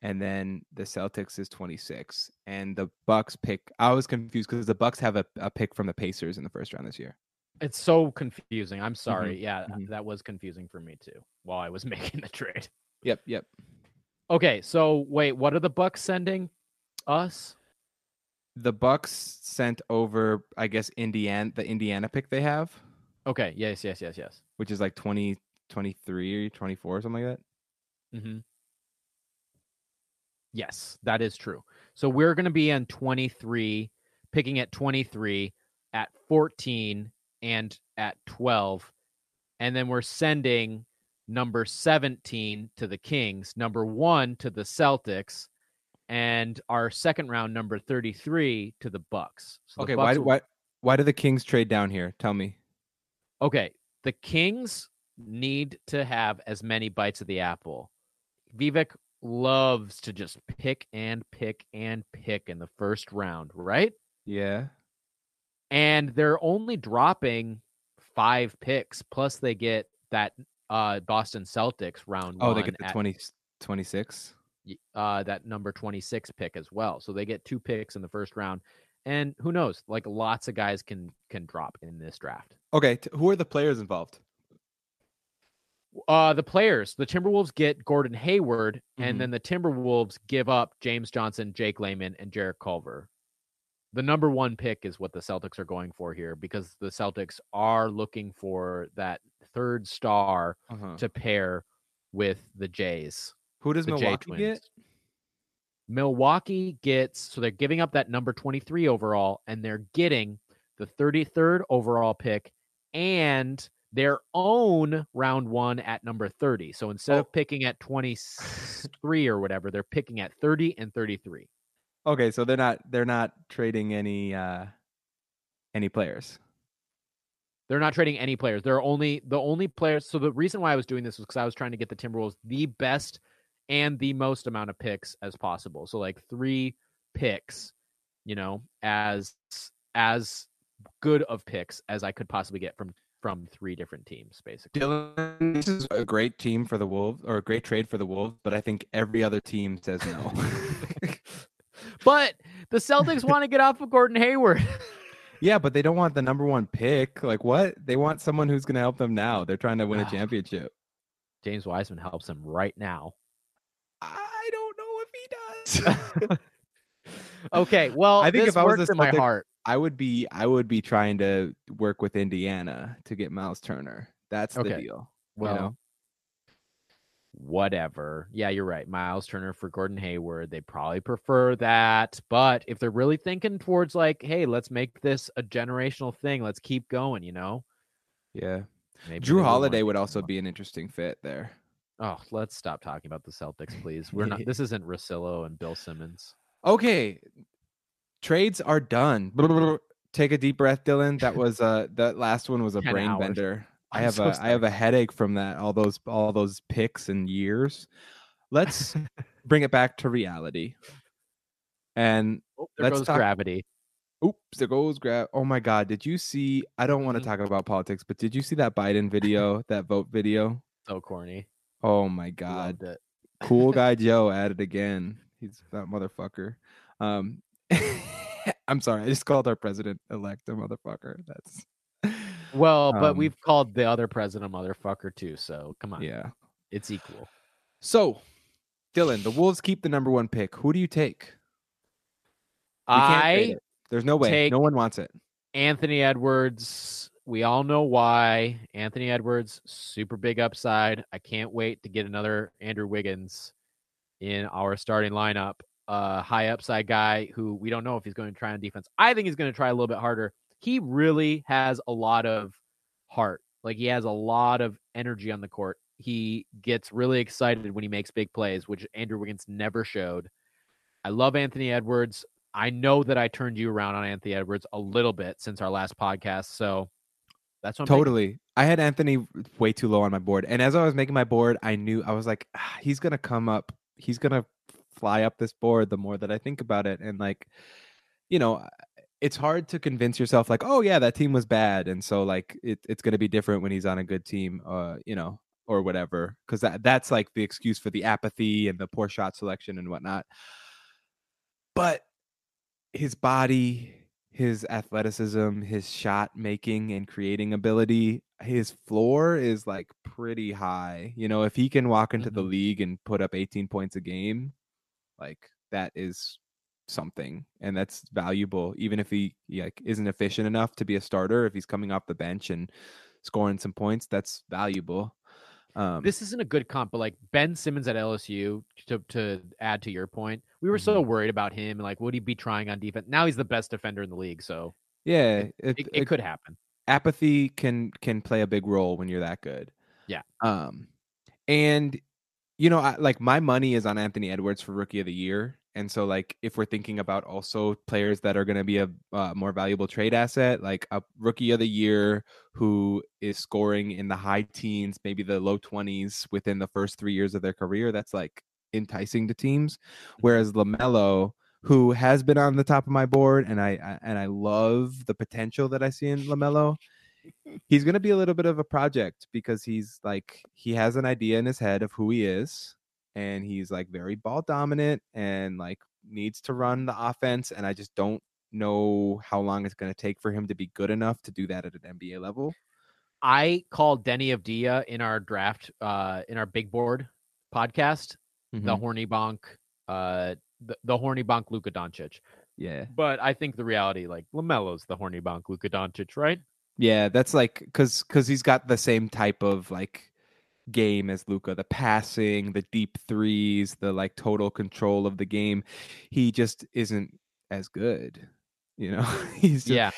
and then the Celtics is 26. And the Bucks pick I was confused because the Bucks have a, a pick from the Pacers in the first round this year. it's so confusing i'm sorry yeah mhm. that was confusing for me too while i was making the trade Yep, yep. Okay, so wait, what are the Bucks sending us? The Bucks sent over, I guess, Indiana the Indiana pick they have, Okay, yes, yes, yes, yes. which is like 20, 23 or 24 or something like that. Mm-hmm. Yes, that is true. So we're going to be in 23, picking at 23, at 14, and at 12. And then we're sending number 17 to the Kings, number one to the Celtics, and our second round number 33 to the Bucks. So the Okay, why Bucks will- why why do the Kings trade down here? Tell me. Okay, the Kings need to have as many bites of the apple. Vivek loves to just pick and pick and pick in the first round, right? Yeah. And they're only dropping five picks, plus they get that uh Boston Celtics round Oh, they get the at, 20, 26. uh that number 26 pick as well. So they get two picks in the first round. And who knows? Like lots of guys can can drop in this draft. Okay, who are the players involved? Uh, the players, the Timberwolves get Gordon Hayward, Mhm. and then the Timberwolves give up James Johnson, Jake Layman, and Jarrett Culver. The number one pick is what the Celtics are going for here because the Celtics are looking for that third star Uh-huh. to pair with the Jays. Who does Milwaukee get? Milwaukee gets so they're giving up that number 23 overall and they're getting the 33rd overall pick and their own round 1 at number 30. So instead Oh. of picking at 23 or whatever, they're picking at 30 and 33. Okay, so they're not they're not trading any uh any players. They're not trading any players. They're only the only players. So the reason why I was doing this was because I was trying to get the Timberwolves the best and the most amount of picks as possible. So like three picks, you know, as as good of picks as I could possibly get from from three different teams, basically. Dylan, this is a great team for the Wolves or a great trade for the Wolves, but I think every other team says no. But the Celtics want to get off of Gordon Hayward. yeah, but they don't want the number one pick. Like what? They want someone who's going to help them now. They're trying to win a Ah. championship. James Wiseman helps them right now. I don't know if he does. Okay, well, I think this if I was in my heart. I would be I would be trying to work with Indiana to get Miles Turner. That's the deal. Well, know? whatever. Yeah, you're right. Miles Turner for Gordon Hayward. They probably prefer that. But if they're really thinking towards like, hey, let's make this a generational thing, let's keep going, you know? Yeah. Maybe Jrue they will wanna Holiday would also be an interesting fit there. Oh, let's stop talking about the Celtics, please. We're not this isn't Russillo and Bill Simmons. Okay. Trades are done. Take a deep breath, Dylan. That was uh that last one was a brain hours. bender. I I'm have so a I have a headache from that. All those all those picks and years. Let's bring it back to reality. And Oh, there Let's goes talk- gravity. oops, there goes grab. Oh my god, did you see I don't want to Mhm. talk about politics, but did you see that Biden video, that vote video? So corny. Oh my god. Cool guy Joe at it again. He's that motherfucker. Um, I'm sorry, I just called our president elect a motherfucker. That's Well, but Um, we've called the other president a motherfucker too, so come on. yeah. It's equal. So Dylan, the Wolves keep the number one pick. Who do you take? We I. There's no way. no one wants it. Anthony Edwards. We all know why. Anthony Edwards, super big upside. I can't wait to get another Andrew Wiggins in our starting lineup. Uh, high upside guy who we don't know if he's going to try on defense. I think he's going to try a little bit harder. He really has a lot of heart. Like he has a lot of energy on the court. He gets really excited when he makes big plays, which Andrew Wiggins never showed. I love Anthony Edwards. I know that I turned you around on Anthony Edwards a little bit since our last podcast. So that's what I'm. Totally. I had Anthony way too low on my board. And as I was making my board, I knew I was like, "Ah, he's going to come up. He's going to fly up this board the more that I think about it. And like, you know, it's hard to convince yourself like, oh yeah, that team was bad. And so like it, it's going to be different when he's on a good team, uh, you know, or whatever. Cause that, that's like the excuse for the apathy and the poor shot selection and whatnot. But his body, his athleticism, his shot making and creating ability, his floor is like pretty high. You know, if he can walk into the Mhm. league and put up 18 points a game, like that is something and that's valuable even if he, he like isn't efficient enough to be a starter if he's coming off the bench and scoring some points that's valuable um This isn't a good comp, but like Ben Simmons at LSU, to to add to your point, we were so worried about him and like would he be trying on defense? Now he's the best defender in the league, so yeah it, it, it, it- could happen. apathy can can play a big role when you're that good. Yeah. Um and you know, I, like my money is on Anthony Edwards for rookie of the year. And so like if we're thinking about also players that are going to be a uh, more valuable trade asset, like a rookie of the year who is scoring in the high teens, maybe the low 20s within the first 3 years of their career, that's like enticing to teams. Whereas LaMelo who has been on the top of my board and I, I and I love the potential that I see in LaMelo. He's going to be a little bit of a project because he's like he has an idea in his head of who he is and he's like very ball dominant and like needs to run the offense and I just don't know how long it's going to take for him to be good enough to do that at an NBA level. I called Deni Avdija in our draft, uh, in our big board podcast, the Mhm. horny bonk, uh, the, the horny bonk Luka Doncic. Yeah. But I think the reality, like Lamelo's the horny bonk Luka Doncic, right? Yeah, that's like cuz cuz he's got the same type of like game as Luka, the passing, the deep threes, the like total control of the game. He just isn't as good. You know, he's just, Yeah,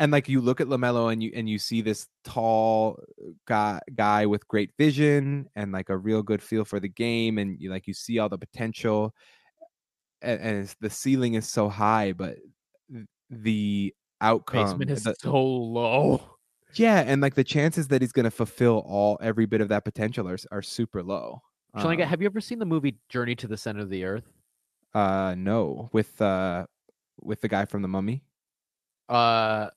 and like you look at Lamelo and you and you see this tall uh, guy guy with great vision and like a real good feel for the game, and you like you see all the potential, and, and it's, the ceiling is so high, but the outcome, basement is the- so low. yeah, and like the chances that he's going to fulfill all every bit of that potential are are super low. Shalinga, Um, have you ever seen the movie Journey to the Center of the Earth? uh, no, with uh, with the guy from the Mummy. Uh,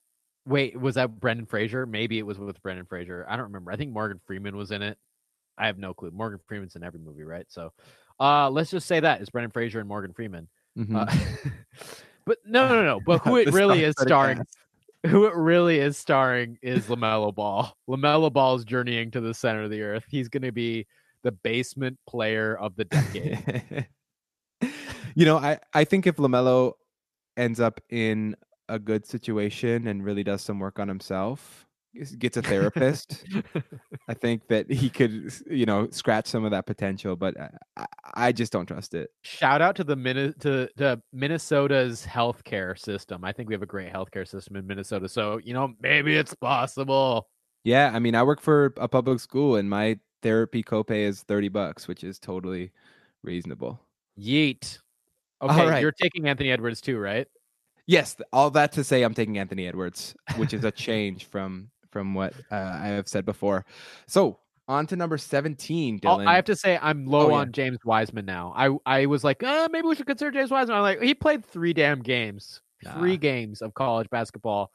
wait, was that Brendan Fraser? Maybe it was with Brendan Fraser. I don't remember. I think Morgan Freeman was in it. I have no clue. Morgan Freeman's in every movie, right? So, uh, let's just say that is Brendan Fraser and Morgan Freeman. Mhm. Uh, but no, no, no. But who it really is starring, who it really is starring is Lamelo Ball. Lamelo Ball is journeying to the center of the earth. He's going to be the basement player of the decade. you know, I I think if Lamelo ends up in a good situation and really does some work on himself, gets- a therapist, I think that he could, you know, scratch some of that potential. But I, I- I just don't trust it. Shout out to the Min- to, to Minnesota's healthcare system. I think we have a great healthcare system in Minnesota. So you know, maybe it's possible. Yeah, I mean, I work for a public school, and my therapy copay is thirty bucks, which is totally reasonable. Yeet. Okay, right. you're taking Anthony Edwards too, right? Yes, all that to say, I'm taking Anthony Edwards, which is a change from from what uh, I have said before. So on to number seventeen, I'll- I have to say I'm low Oh, yeah. on James Wiseman now. I I was like, uh, maybe we should consider James Wiseman. I'm like, he played three damn games, three games of college basketball,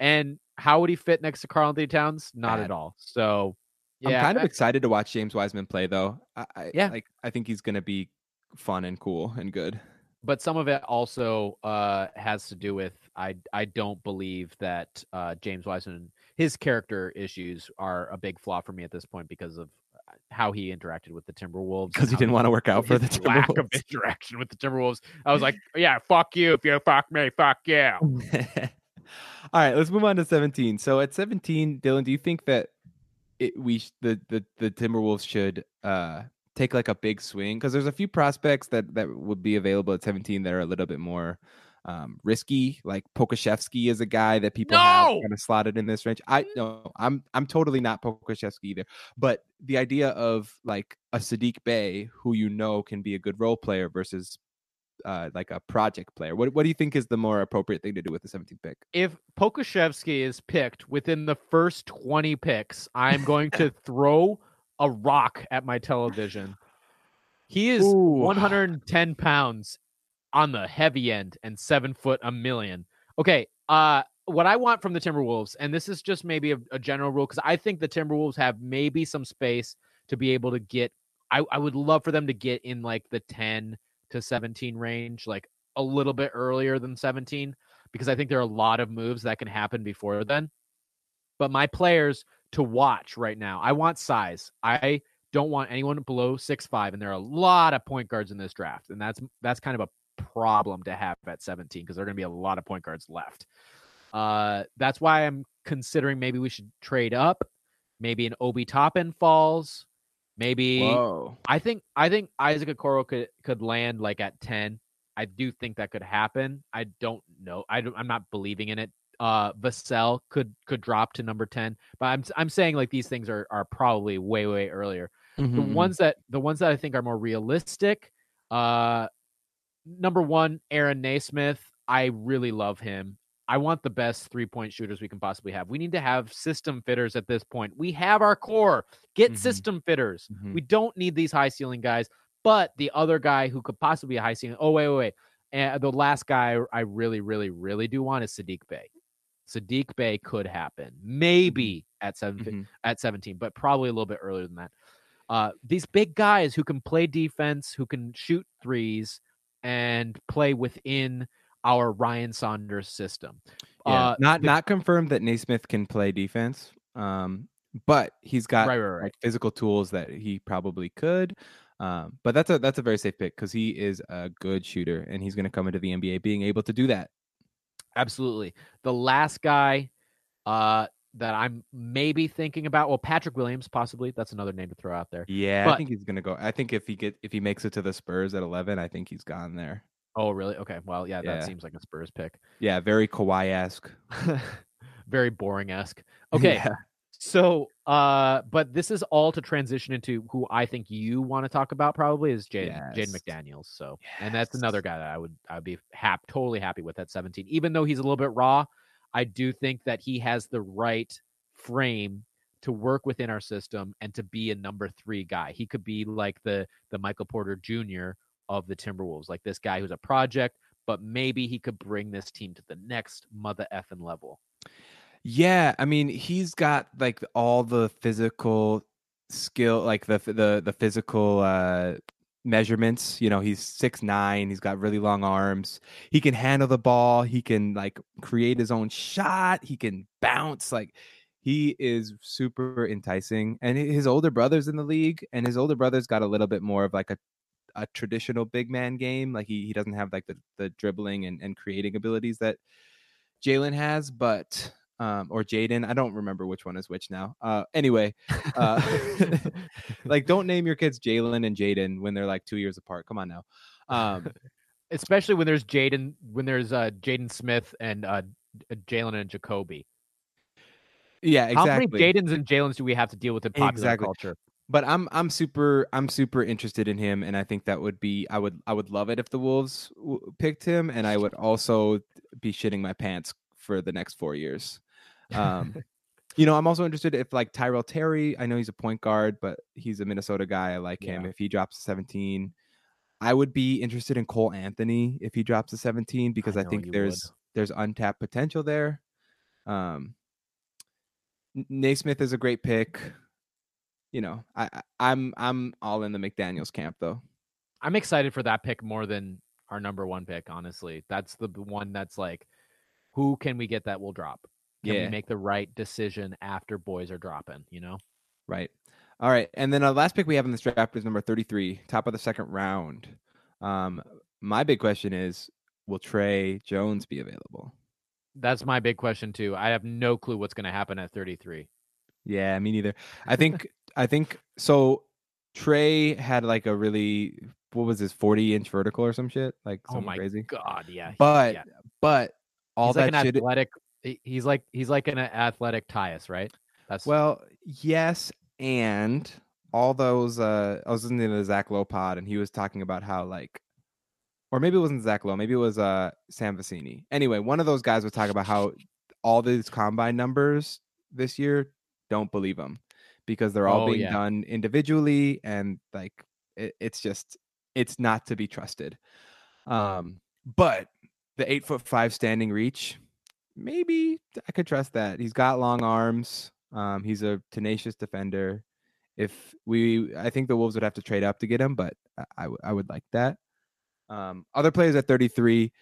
and how would he fit next to Karl-Anthony Towns? Not Bad. at all. So, I'm kind of I- excited to watch James Wiseman play, though. I, I, Yeah. like I think he's gonna be fun and cool and good. but some of it also uh, has to do with I I don't believe that uh, James Wiseman his character issues are a big flaw for me at this point because of how he interacted with the Timberwolves because he didn't want to work out for the his lack of Timberwolves. interaction with the Timberwolves. I was like, yeah, fuck you if you fuck me, fuck you. All right, let's move on to 17. So at 17, Dylan, do you think that it, we the, the the Timberwolves should uh take like a big swing because there's a few prospects that that would be available at 17 that are a little bit more um, risky. Like Pokusevski is a guy that people have No! kind of slotted in this range. I no, I'm I'm totally not Pokusevski either. But the idea of like a Saddiq Bey who you know can be a good role player versus uh, like a project player. What what do you think is the more appropriate thing to do with the 17th pick? If Pokusevski is picked within the first 20 picks, I'm going to throw a rock at my television. He is Ooh. 110 pounds on the heavy end and seven foot a million. Okay. Uh, what I want from the Timberwolves, and this is just maybe a, a general rule, because I think the Timberwolves have maybe some space to be able to get. I, I would love for them to get in like the 10 to 17 range, like a little bit earlier than 17, because I think there are a lot of moves that can happen before then. But my players to watch right now, I want size. I don't want anyone below six five, and there are a lot of point guards in this draft, and that's that's kind of a problem to have at 17 because there are going to be a lot of point guards left. Uh, that's why I'm considering maybe we should trade up. Maybe an Obi Toppin falls. Maybe Whoa. I think I think Isaac Okoro could could land like at 10. I do think that could happen. I don't know. I don't, I'm not believing in it. Uh Vassell could could drop to number 10, but I'm I'm saying like these things are are probably way way earlier. The Mhm, ones that the ones that I think are more realistic uh number 1 Aaron Nesmith. I really love him. I want the best three-point shooters we can possibly have. We need to have system fitters at this point. We have our core. Get Mhm. system fitters. mhm. We don't need these high ceiling guys. But the other guy who could possibly be a high ceiling. Oh wait, wait, wait. And the last guy I really, really, really do want is Saddiq Bey. Saddiq Bey could happen, maybe at 7 Mhm. at seventeen, but probably a little bit earlier than that. Uh, these big guys who can play defense, who can shoot threes, and play within our Ryan Saunders system. Yeah, Uh, not the- not confirmed that Nesmith can play defense. Um, but he's got right, right, right. like physical tools that he probably could. Um, but that's a that's a very safe pick because he is a good shooter and he's going to come into the NBA being able to do that. Absolutely. The last guy uh, that I'm maybe thinking about, well, Patrick Williams, possibly. That's another name to throw out there. Yeah, I think he's going to go. I think if he get if he makes it to the Spurs at eleven, I think he's gone there. Oh, really? Okay. Well, yeah, Yeah. that seems like a Spurs pick. Yeah, very Kawhi esque. Very boring esque. Okay. So, uh, but this is all to transition into who I think you want to talk about probably is Jaden Yes. McDaniels. So, and that's another guy that I would I'd be hap totally happy with at 17. Even though he's a little bit raw, I do think that he has the right frame to work within our system and to be a number three guy. He could be like the the Michael Porter Jr. of the Timberwolves, like this guy who's a project, but maybe he could bring this team to the next mother effing level. Yeah, I mean, he's got like all the physical skill, like the the the physical uh measurements. You know, he's six nine. He's got really long arms. He can handle the ball. He can like create his own shot. He can bounce. Like he is super enticing. And his older brother's in the league, and his older brother's got a little bit more of like a a traditional big man game. Like he he doesn't have like the the dribbling and and creating abilities that Jalen has, but um or Jaden. I don't remember which one is which now. Uh anyway, uh like don't name your kids Jalen and Jaden when they're like two years apart. Come on now. Um especially when there's Jaden, when there's uh Jaden Smith and uh Jalen and Jacoby. yeah, exactly. How many. Jadens and Jalen's do we have to deal with in popular Exactly. culture? but I'm I'm super I'm super interested in him, and I think that would be I would I would love it if the Wolves w- picked him, and I would also be shitting my pants for the next four years. Um, you know, I'm also interested if like Tyrell Terry. I know he's a point guard, but he's a Minnesota guy. I like him. If he drops to 17, I would be interested in Cole Anthony if he drops to 17 because I, know think there's there's untapped potential there. Um, Nesmith is a great pick. You know, I, I I'm I'm all in the McDaniel's camp though. I'm excited for that pick more than our number one pick. Honestly, that's the one that's like, who can we get that will drop? Can Yeah. we make the right decision after boys are dropping? You know, Right. All right, and then our last pick we have in this draft is number 33, top of the second round. Um, my big question is, will Tre Jones be available? That's my big question too. I have no clue what's going to happen at 33. Yeah, me neither. I think I think so. Trey had like a really what was this 40 inch vertical or some shit like Oh my crazy. god, yeah. But yeah. but all he's that like an shit. athletic. He- He's like he's like an athletic Tyus, right? That's Well, yes, and all those. uh I was listening to the Zach Lowe pod, and he was talking about how like, or maybe it wasn't Zach Lowe, maybe it was uh Sam Vecenie. Anyway, one of those guys was talking about how all these combine numbers this year don't believe them because they're all Oh, being yeah. done individually, and like it, it's just it's not to be trusted. Um, but the eight foot five standing reach, maybe I could trust that. He's got long arms. Um, he's a tenacious defender. If we, I think the Wolves would have to trade up to get him, but I, would like that. Um, other players at 33,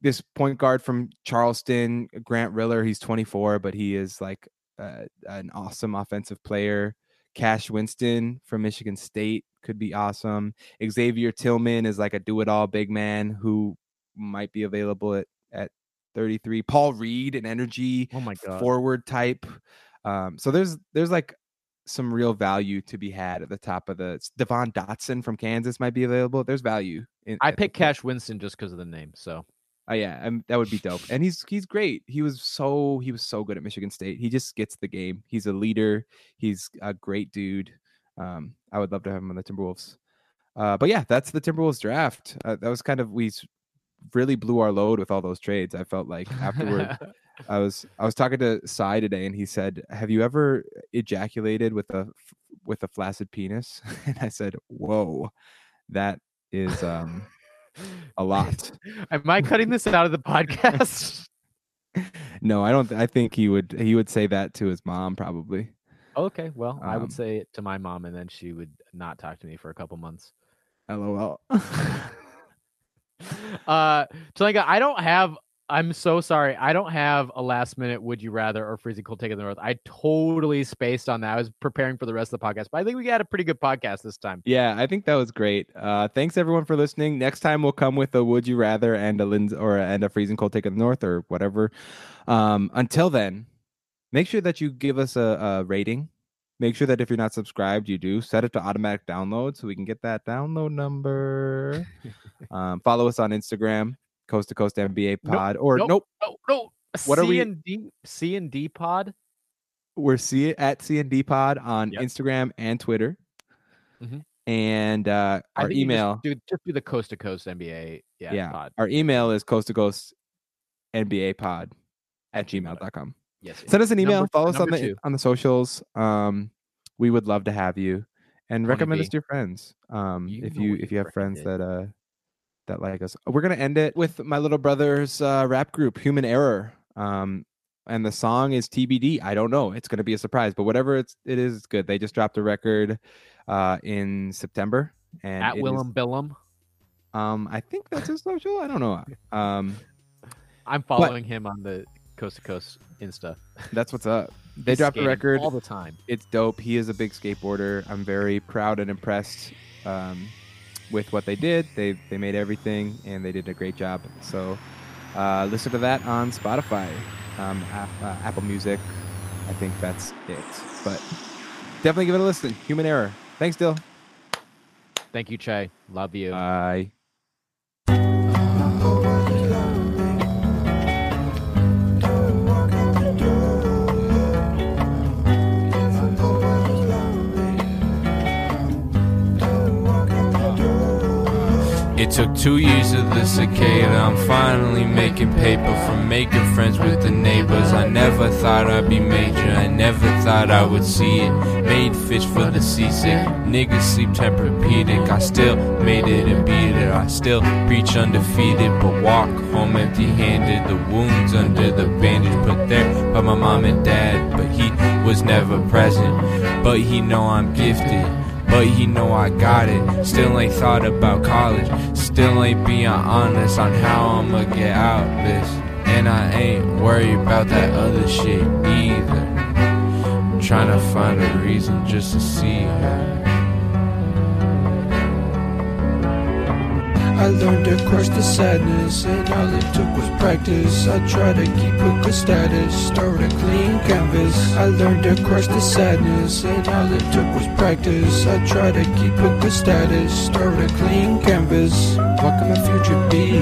this point guard from Charleston, Grant Riller, he's 24, but he is like uh, an awesome offensive player. Cassius Winston from Michigan State could be awesome. Xavier Tillman is like a do it all big man who might be available at 33. Paul Reed, an energy oh my god. forward type. Um, so there's there's like some real value to be had at the top of the Devon Dotson from Kansas might be available. There's value. In, I picked. Cassius Winston just because of the name. So Oh yeah, um, that would be dope. And he's he's great. He was so he was so good at Michigan State. He just gets the game. He's a leader. He's a great dude. Um, I would love to have him on the Timberwolves. Uh, but yeah, that's the Timberwolves draft. Uh, that was kind of we really blew our load with all those trades. I felt like afterward. I was I was talking to Cy today, and he said, "Have you ever ejaculated with a with a flaccid penis?" And I said, "Whoa, that is um a lot." Am I cutting this out of the podcast? No, I don't. th- I think he would he would say that to his mom probably. okay, well, I Um, would say it to my mom, and then she would not talk to me for a couple months. LOL. Uh, I don't have. I'm so sorry. I don't have a last minute would you rather or freezing cold take in the north. I totally spaced on that. I was preparing for the rest of the podcast, but I think we got a pretty good podcast this time. yeah, I think that was great. Uh, thanks everyone for listening. Next time we'll come with a would you rather and a Linz or and a freezing cold take of the north or whatever. Um, until then, make sure that you give us a, a rating. Make sure that if you're not subscribed, you do set it to automatic download so we can get that download number. um, follow us on Instagram, Coast to Coast NBA Nope, Pod, or nope. nope, No, no. What are we- and D C and D pod? we're see at C and D Pod on Yep. Instagram and Twitter. Mhm. And uh, our you just email, do just do the coast to coast NBA. Yeah, Yeah. pod. our email is coast to coast NBA pod at At gmail. gmail.com. Yes. Send us an email, Number- follow us on the two. on the socials. Um, we would love to have you and recommend us to your friends. Um, You if you if you have friends that uh that like us, we're gonna end it with my little brother's uh, rap group, Human Error. Um, and the song is TBD. I don't know. It's gonna be a surprise, but whatever it's it is, it's good. They just dropped a record uh in September. And At it is- Willem Billum. um, I think that's his social. I don't know. Um, I'm following him on the coast to coast Insta. that's what's up. They He's dropped a record. all the time. it's dope. He is a big skateboarder. I'm very proud and impressed um, with what they did. They they made everything and they did a great job. So uh, listen to that on Spotify, um, uh, Apple Music. I think that's it. But definitely give it a listen. Human Error. Thanks, Dill. Thank you, Che. Love you. Bye. It took two years of the cicada. I'm finally making paper from making friends with the neighbors. I never thought I'd be major. I never thought I would see it. Made fish for the seasick. Niggas sleep Tempur-Pedic. I still made it and beat it. I still preach undefeated, but walk home empty-handed. The wounds under the bandage put there by my mom and dad, but he was never present. But he know I'm gifted. But you know I got it. Still ain't thought about college. Still ain't being honest on how I'ma get out this. And I ain't worried about that other shit either. trying to find a reason just to see her. I learned to crush the sadness, and all it took was practice. I tried to keep a good status, start a clean canvas. I learned to crush the sadness, and all it took was practice. I tried to keep a good status, start a clean canvas. What can my future be?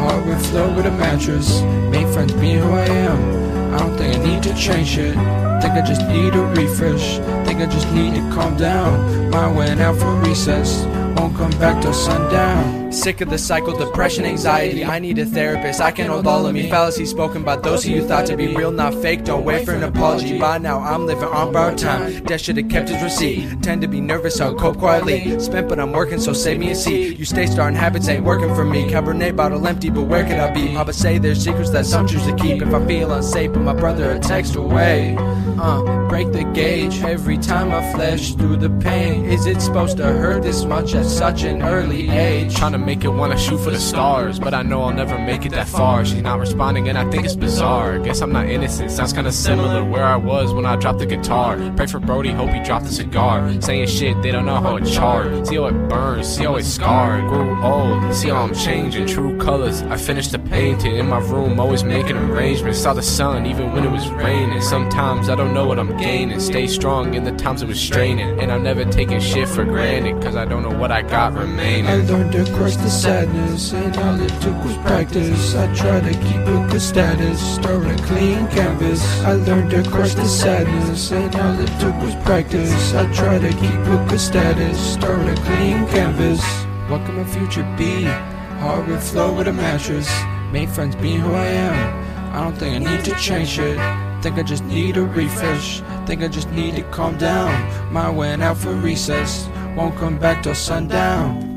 Heart with flow with a mattress. Make friends being who I am. I don't think I need to change it. Think I just need a refresh. Think I just need to calm down. Mind went out for recess. Won't come back till sundown. Sick of the cycle, depression, anxiety. I need a therapist. I can hold all of me. Fallacies spoken by those who you thought to be real, not fake. Don't wait for an apology. By now, I'm living on borrowed time. Dad should have kept his receipt. Tend to be nervous, I'll cope quietly. Spent, but I'm working, so save me a seat. You stay starting habits ain't working for me. Cabernet bottle empty, but where could I be? Papa say there's secrets that some choose to keep. If I feel unsafe, but my brother a text away. Uh, break the gauge every time I flesh through the pain. Is it supposed to hurt this much at such an early age? Trying to make it wanna shoot for the stars, but I know I'll never make it that far. She's not responding, and I think it's bizarre. Guess I'm not innocent, sounds kinda similar where I was when I dropped the guitar. Pray for Brody, hope he dropped the cigar. Saying shit, they don't know how it charred. See how it burns, see how it's scarred. Grew old, see how I'm changing. True colors, I finished the painting in my room, always making arrangements. Saw the sun even when it was raining. Sometimes I don't know what I'm gaining. Stay strong in the times it was straining, and I'm never taking shit for granted, cause I don't know what I got remaining. I learned to crush the sadness, and all it took was practice. I tried to keep a good status, start a clean canvas. I learned to crush the sadness, and all it took was practice. I tried to keep a good status, start a clean canvas. What can my future be? With flow with a mattress. Made friends being who I am. I don't think I need to change it. Think I just need a refresh. Think I just need to calm down. Mind went out for recess. Won't come back till sundown.